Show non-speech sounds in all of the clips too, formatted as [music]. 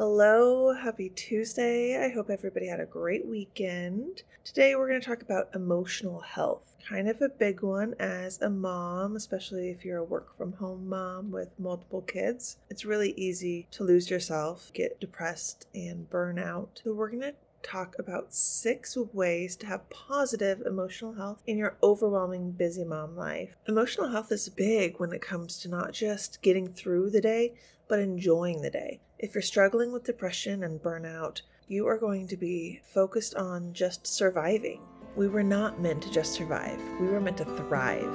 Hello, happy Tuesday. I hope everybody had a great weekend. Today we're going to talk about emotional health. Kind of a big one as a mom, especially if you're a work from home mom with multiple kids. It's really easy to lose yourself, get depressed, and burn out. So we're going to talk about six ways to have positive emotional health in your overwhelming busy mom life. Emotional health is big when it comes to not just getting through the day, but enjoying the day. If you're struggling with depression and burnout, you are going to be focused on just surviving. We were not meant to just survive, we were meant to thrive.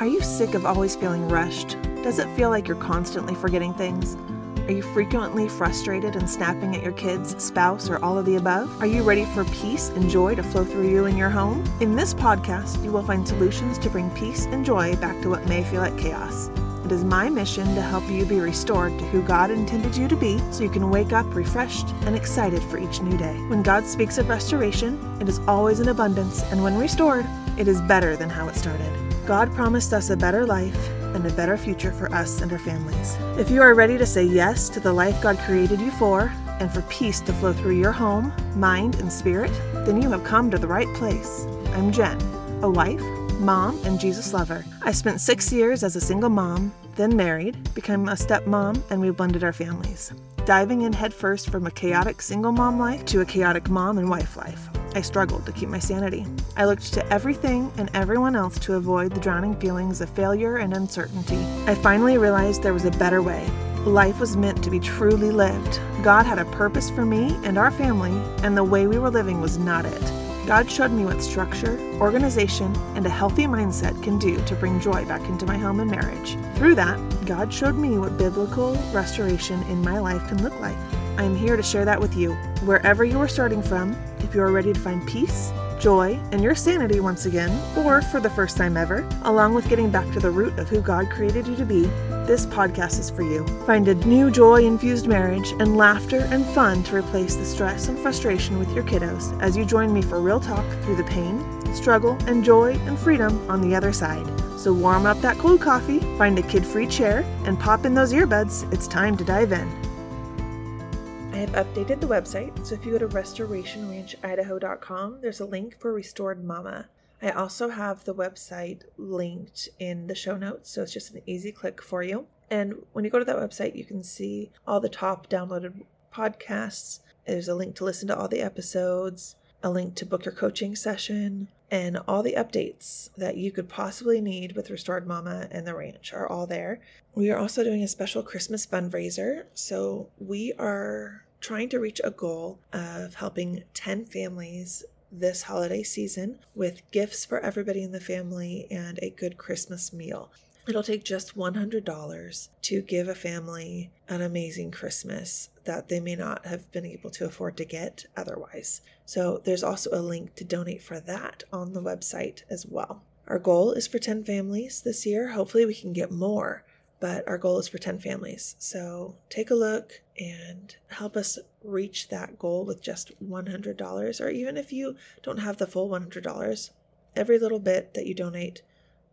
Are you sick of always feeling rushed? Does it feel like you're constantly forgetting things? Are you frequently frustrated and snapping at your kids, spouse, or all of the above? Are you ready for peace and joy to flow through you and your home? In this podcast, you will find solutions to bring peace and joy back to what may feel like chaos. It is my mission to help you be restored to who God intended you to be so you can wake up refreshed and excited for each new day. When God speaks of restoration, it is always in abundance, and when restored, it is better than how it started. God promised us a better life and a better future for us and our families. If you are ready to say yes to the life God created you for, and for peace to flow through your home, mind, and spirit, then you have come to the right place. I'm Jen, a wife mom, and Jesus lover. I spent six years as a single mom, then married, became a stepmom, and we blended our families. Diving in headfirst from a chaotic single mom life to a chaotic mom and wife life. I struggled to keep my sanity. I looked to everything and everyone else to avoid the drowning feelings of failure and uncertainty. I finally realized there was a better way. Life was meant to be truly lived. God had a purpose for me and our family, and the way we were living was not it. God showed me what structure, organization, and a healthy mindset can do to bring joy back into my home and marriage. Through that, God showed me what biblical restoration in my life can look like. I am here to share that with you. Wherever you are starting from, if you are ready to find peace, joy, and your sanity once again, or for the first time ever, along with getting back to the root of who God created you to be, this podcast is for you. Find a new joy infused marriage and laughter and fun to replace the stress and frustration with your kiddos as you join me for real talk through the pain, struggle, and joy and freedom on the other side. So warm up that cold coffee, find a kid free chair, and pop in those earbuds. It's time to dive in. I have updated the website, so if you go to restorationranchidaho.com, there's a link for Restored Mama. I also have the website linked in the show notes, so it's just an easy click for you. And when you go to that website, you can see all the top downloaded podcasts. There's a link to listen to all the episodes, a link to book your coaching session, and all the updates that you could possibly need with Restored Mama and the ranch are all there. We are also doing a special Christmas fundraiser. So we are trying to reach a goal of helping 10 families this holiday season with gifts for everybody in the family and a good Christmas meal. It'll take just $100 to give a family an amazing Christmas that they may not have been able to afford to get otherwise. So, there's also a link to donate for that on the website as well. Our goal is for 10 families this year. Hopefully, we can get more but our goal is for 10 families. So take a look and help us reach that goal with just $100. Or even if you don't have the full $100, every little bit that you donate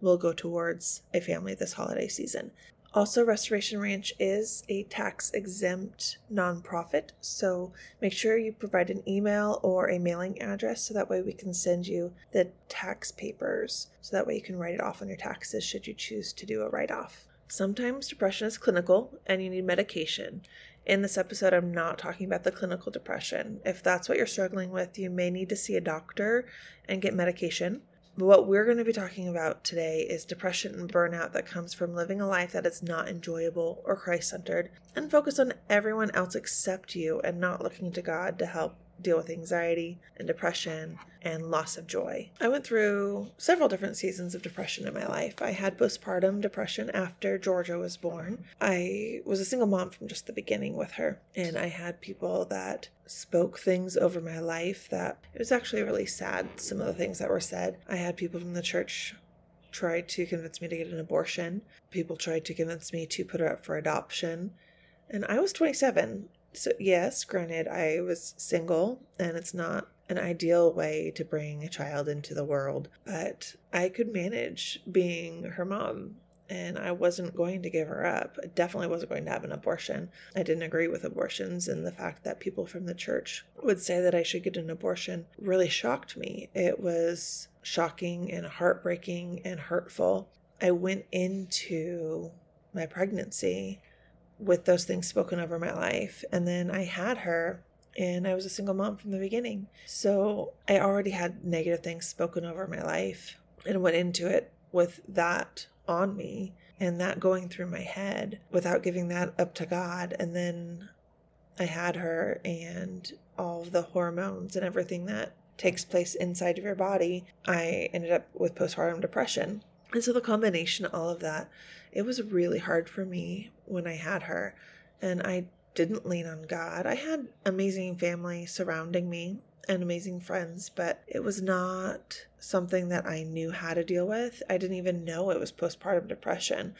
will go towards a family this holiday season. Also, Restoration Ranch is a tax exempt nonprofit, so make sure you provide an email or a mailing address so that way we can send you the tax papers so that way you can write it off on your taxes should you choose to do a write off. Sometimes depression is clinical and you need medication. In this episode, I'm not talking about the clinical depression. If that's what you're struggling with, you may need to see a doctor and get medication. But what we're going to be talking about today is depression and burnout that comes from living a life that is not enjoyable or Christ centered and focused on everyone else except you and not looking to God to help deal with anxiety and depression and loss of joy. I went through several different seasons of depression in my life. I had postpartum depression after Georgia was born. I was a single mom from just the beginning with her, and I had people that spoke things over my life that it was actually really sad, some of the things that were said. I had people from the church try to convince me to get an abortion. People tried to convince me to put her up for adoption. And I was 27 so, yes, granted, I was single and it's not an ideal way to bring a child into the world, but I could manage being her mom. and I wasn't going to give her up. I definitely wasn't going to have an abortion. I didn't agree with abortions, and the fact that people from the church would say that I should get an abortion really shocked me. It was shocking and heartbreaking and hurtful. I went into my pregnancy with those things spoken over my life, and then I had her and I was a single mom from the beginning. So I already had negative things spoken over my life and went into it with that on me and that going through my head without giving that up to God. And then I had her and all the hormones and everything that takes place inside of your body, I ended up with postpartum depression. And so the combination of all of that, it was really hard for me when I had her. And I didn't lean on God. I had amazing family surrounding me and amazing friends, but it was not something that I knew how to deal with. I didn't even know it was postpartum depression.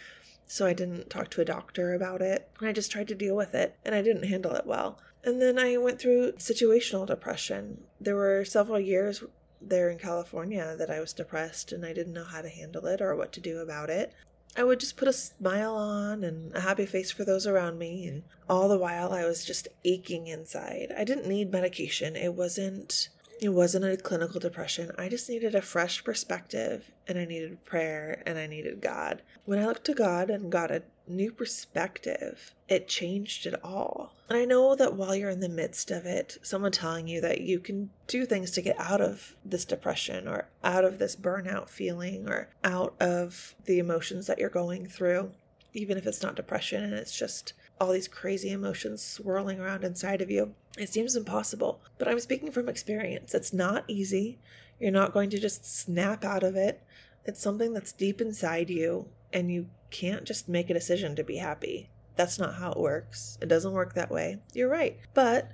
So I didn't talk to a doctor about it. And I just tried to deal with it and I didn't handle it well. And then I went through situational depression. There were several years there in California that I was depressed and I didn't know how to handle it or what to do about it. I would just put a smile on and a happy face for those around me, and all the while I was just aching inside. I didn't need medication. It wasn't it wasn't a clinical depression. I just needed a fresh perspective and I needed prayer and I needed God. When I looked to God and got a new perspective, it changed it all. And I know that while you're in the midst of it, someone telling you that you can do things to get out of this depression or out of this burnout feeling or out of the emotions that you're going through, even if it's not depression and it's just all these crazy emotions swirling around inside of you. It seems impossible, but I'm speaking from experience. It's not easy. You're not going to just snap out of it. It's something that's deep inside you, and you can't just make a decision to be happy. That's not how it works. It doesn't work that way. You're right. But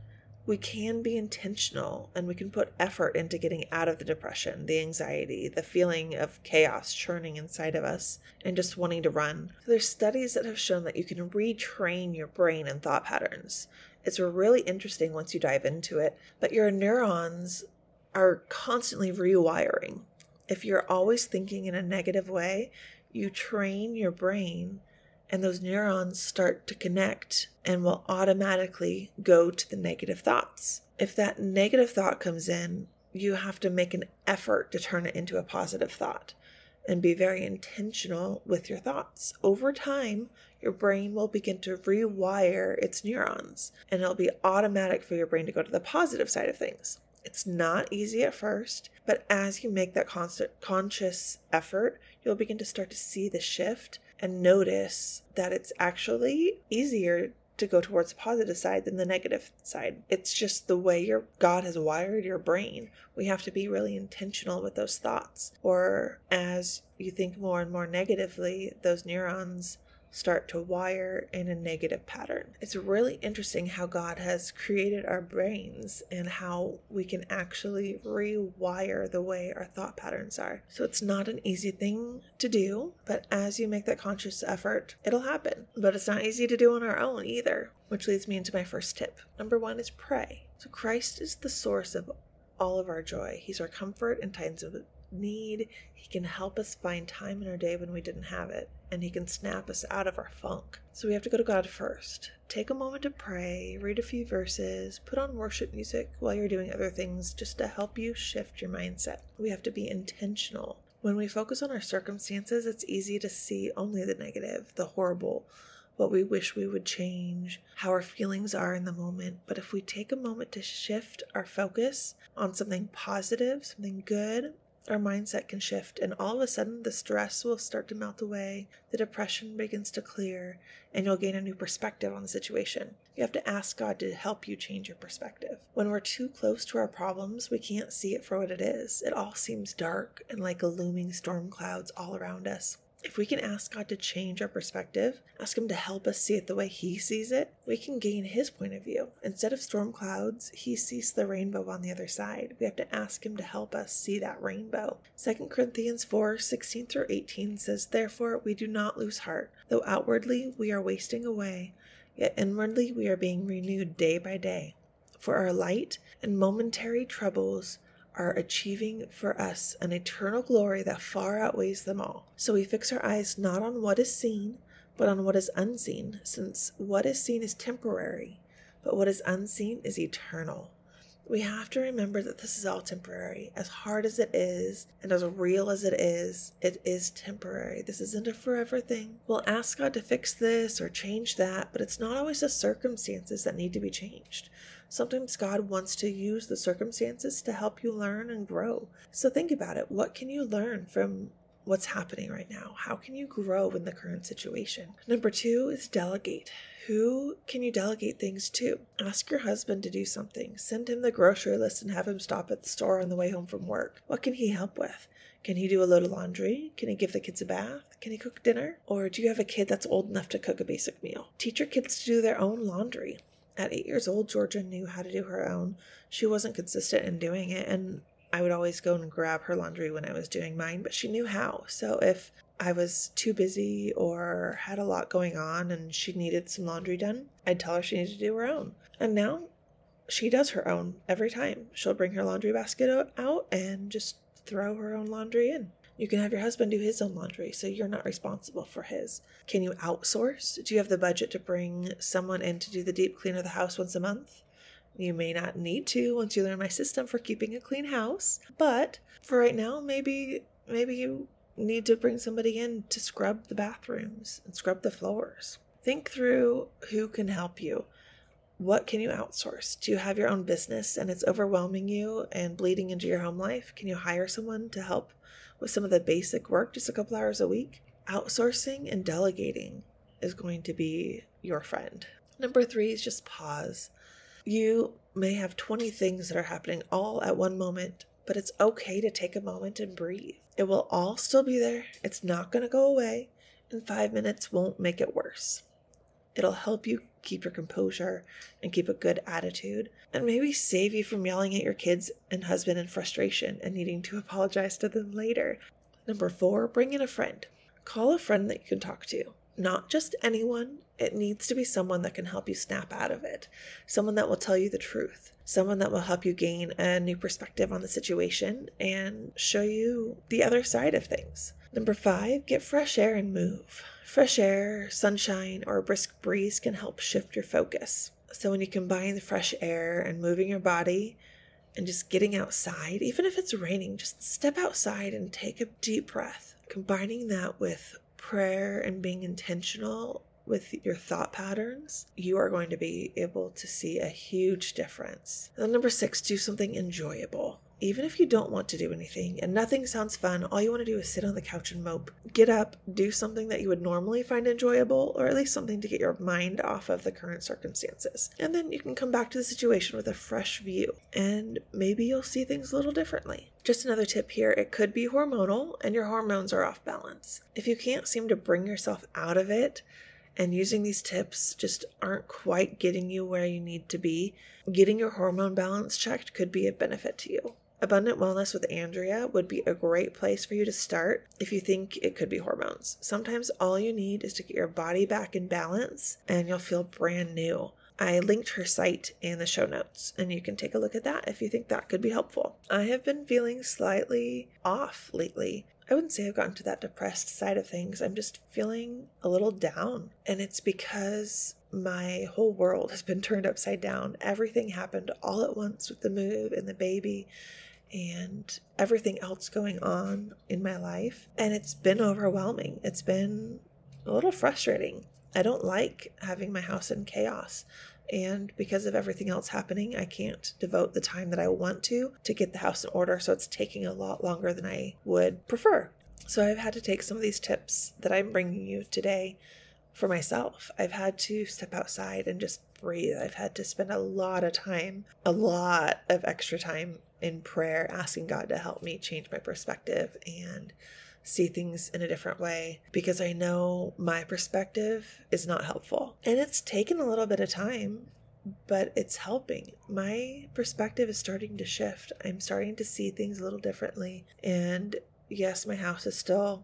we can be intentional and we can put effort into getting out of the depression, the anxiety, the feeling of chaos churning inside of us, and just wanting to run. There's studies that have shown that you can retrain your brain and thought patterns. It's really interesting once you dive into it, but your neurons are constantly rewiring. If you're always thinking in a negative way, you train your brain and those neurons start to connect and will automatically go to the negative thoughts. If that negative thought comes in, you have to make an effort to turn it into a positive thought and be very intentional with your thoughts. Over time, your brain will begin to rewire its neurons and it'll be automatic for your brain to go to the positive side of things. It's not easy at first, but as you make that constant conscious effort, you'll begin to start to see the shift and notice that it's actually easier to go towards the positive side than the negative side. It's just the way your God has wired your brain. We have to be really intentional with those thoughts. Or as you think more and more negatively, those neurons start to wire in a negative pattern. It's really interesting how God has created our brains and how we can actually rewire the way our thought patterns are. So it's not an easy thing to do, but as you make that conscious effort, it'll happen. But it's not easy to do on our own either, which leads me into my first tip. Number one is pray. So Christ is the source of all of our joy. He's our comfort in times of need. He can help us find time in our day when we didn't have it, and He can snap us out of our funk. So we have to go to God first. Take a moment to pray, read a few verses, put on worship music while you're doing other things just to help you shift your mindset. We have to be intentional. When we focus on our circumstances, it's easy to see only the negative, the horrible, what we wish we would change, how our feelings are in the moment. But if we take a moment to shift our focus on something positive, something good, our mindset can shift, and all of a sudden the stress will start to melt away, the depression begins to clear, and you'll gain a new perspective on the situation. You have to ask God to help you change your perspective. When we're too close to our problems, we can't see it for what it is. It all seems dark and like looming storm clouds all around us. If we can ask God to change our perspective, ask Him to help us see it the way He sees it, we can gain His point of view. Instead of storm clouds, He sees the rainbow on the other side. We have to ask Him to help us see that rainbow. 2 Corinthians 4 16 through 18 says, Therefore we do not lose heart, though outwardly we are wasting away, yet inwardly we are being renewed day by day. For our light and momentary troubles are achieving for us an eternal glory that far outweighs them all. So we fix our eyes not on what is seen, but on what is unseen, since what is seen is temporary, but what is unseen is eternal. We have to remember that this is all temporary. As hard as it is, and as real as it is, it is temporary. This isn't a forever thing. We'll ask God to fix this or change that, but it's not always the circumstances that need to be changed. Sometimes God wants to use the circumstances to help you learn and grow. So think about it. What can you learn from what's happening right now? How can you grow in the current situation? Number two is delegate. Who can you delegate things to? Ask your husband to do something. Send him the grocery list and have him stop at the store on the way home from work. What can he help with? Can he do a load of laundry? Can he give the kids a bath? Can he cook dinner? Or do you have a kid that's old enough to cook a basic meal? Teach your kids to do their own laundry. At eight years old, Georgia knew how to do her own. She wasn't consistent in doing it, and I would always go and grab her laundry when I was doing mine, but she knew how. So if I was too busy or had a lot going on and she needed some laundry done, I'd tell her she needed to do her own. And now she does her own every time. She'll bring her laundry basket out and just throw her own laundry in. You can have your husband do his own laundry, so you're not responsible for his. Can you outsource? Do you have the budget to bring someone in to do the deep clean of the house once a month? You may not need to once you learn my system for keeping a clean house, but for right now, maybe maybe you need to bring somebody in to scrub the bathrooms and scrub the floors. Think through who can help you. What can you outsource? Do you have your own business and it's overwhelming you and bleeding into your home life? Can you hire someone to help with some of the basic work just a couple hours a week? Outsourcing and delegating is going to be your friend. Number three is just pause. You may have 20 things that are happening all at one moment, but it's okay to take a moment and breathe. It will all still be there. It's not going to go away, and five minutes won't make it worse. It'll help you keep your composure and keep a good attitude, and maybe save you from yelling at your kids and husband in frustration and needing to apologize to them later. Number four, bring in a friend. Call a friend that you can talk to. Not just anyone, it needs to be someone that can help you snap out of it, someone that will tell you the truth, someone that will help you gain a new perspective on the situation and show you the other side of things. Number five, get fresh air and move. Fresh air, sunshine, or a brisk breeze can help shift your focus. So, when you combine the fresh air and moving your body and just getting outside, even if it's raining, just step outside and take a deep breath. Combining that with prayer and being intentional with your thought patterns, you are going to be able to see a huge difference. And then number six, do something enjoyable. Even if you don't want to do anything and nothing sounds fun, all you want to do is sit on the couch and mope. Get up, do something that you would normally find enjoyable, or at least something to get your mind off of the current circumstances. And then you can come back to the situation with a fresh view, and maybe you'll see things a little differently. Just another tip here it could be hormonal, and your hormones are off balance. If you can't seem to bring yourself out of it, and using these tips just aren't quite getting you where you need to be, getting your hormone balance checked could be a benefit to you. Abundant Wellness with Andrea would be a great place for you to start if you think it could be hormones. Sometimes all you need is to get your body back in balance and you'll feel brand new. I linked her site in the show notes, and you can take a look at that if you think that could be helpful. I have been feeling slightly off lately. I wouldn't say I've gotten to that depressed side of things. I'm just feeling a little down. And it's because my whole world has been turned upside down. Everything happened all at once with the move and the baby and everything else going on in my life. And it's been overwhelming. It's been a little frustrating. I don't like having my house in chaos. And because of everything else happening, I can't devote the time that I want to to get the house in order. So it's taking a lot longer than I would prefer. So I've had to take some of these tips that I'm bringing you today for myself. I've had to step outside and just breathe. I've had to spend a lot of time, a lot of extra time in prayer, asking God to help me change my perspective and see things in a different way because I know my perspective is not helpful. And it's taken a little bit of time, but it's helping. My perspective is starting to shift. I'm starting to see things a little differently. And yes, my house is still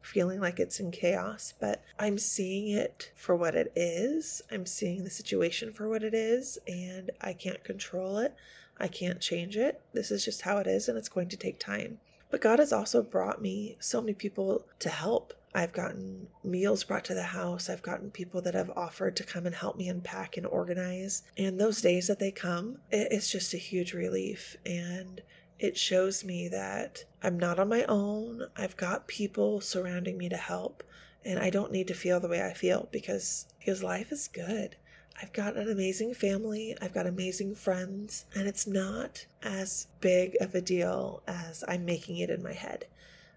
feeling like it's in chaos, but I'm seeing it for what it is. I'm seeing the situation for what it is, and I can't control it. I can't change it. This is just how it is, and it's going to take time. But God has also brought me so many people to help. I've gotten meals brought to the house. I've gotten people that have offered to come and help me unpack and organize. And those days that they come, it's just a huge relief. And it shows me that I'm not on my own. I've got people surrounding me to help. And I don't need to feel the way I feel because because life is good. I've got an amazing family, I've got amazing friends, and it's not as big of a deal as I'm making it in my head.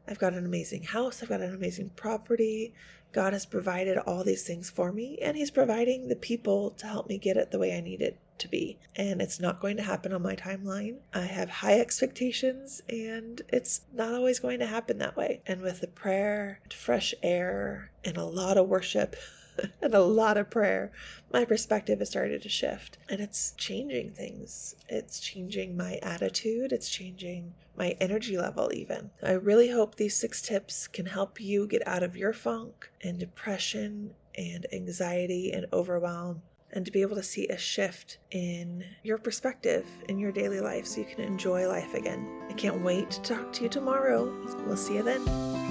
I've got an amazing house, I've got an amazing property. God has provided all these things for me, and He's providing the people to help me get it the way I need it to be. And it's not going to happen on my timeline. I have high expectations, and it's not always going to happen that way. And with the prayer, fresh air, and a lot of worship, [laughs] and a lot of prayer, my perspective has started to shift and it's changing things. It's changing my attitude, it's changing my energy level, even. I really hope these six tips can help you get out of your funk and depression and anxiety and overwhelm and to be able to see a shift in your perspective in your daily life so you can enjoy life again. I can't wait to talk to you tomorrow. We'll see you then.